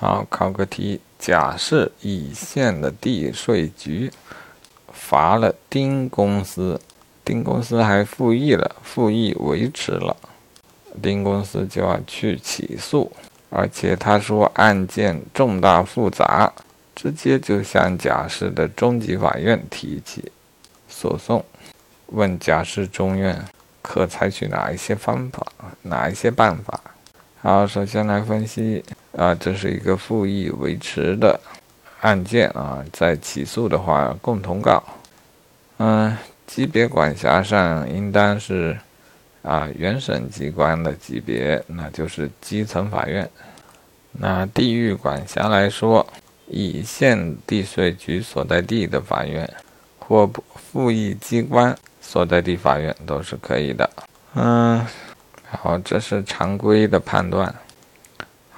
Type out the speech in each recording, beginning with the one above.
好，考个题：假设乙县的地税局罚了丁公司，丁公司还复议了，复议维持了，丁公司就要去起诉，而且他说案件重大复杂，直接就向甲市的中级法院提起诉讼，问甲市中院可采取哪一些方法，哪一些办法？好，首先来分析啊，这是一个复议维持的案件啊，在起诉的话，共同告，嗯，级别管辖上应当是啊原审机关的级别，那就是基层法院。那地域管辖来说，以县地税局所在地的法院或复议机关所在地法院都是可以的。嗯。好，这是常规的判断。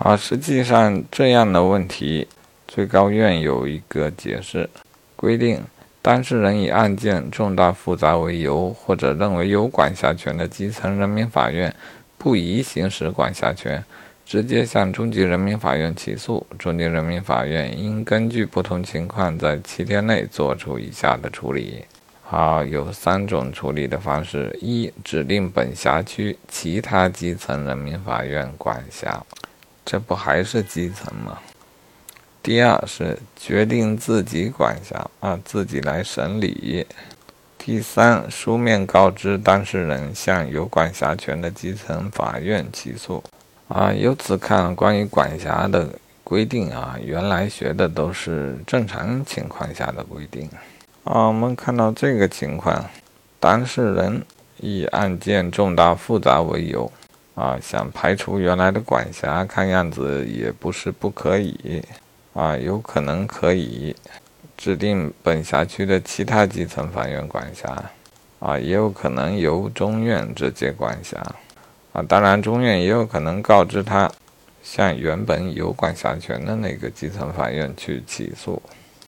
啊，实际上这样的问题，最高院有一个解释规定：当事人以案件重大复杂为由，或者认为有管辖权的基层人民法院不宜行使管辖权，直接向中级人民法院起诉，中级人民法院应根据不同情况，在七天内作出以下的处理。好，有三种处理的方式：一、指定本辖区其他基层人民法院管辖，这不还是基层吗？第二是决定自己管辖，啊，自己来审理。第三，书面告知当事人向有管辖权的基层法院起诉。啊，由此看，关于管辖的规定啊，原来学的都是正常情况下的规定。啊，我们看到这个情况，当事人以案件重大复杂为由，啊，想排除原来的管辖，看样子也不是不可以，啊，有可能可以指定本辖区的其他基层法院管辖，啊，也有可能由中院直接管辖，啊，当然中院也有可能告知他向原本有管辖权的那个基层法院去起诉。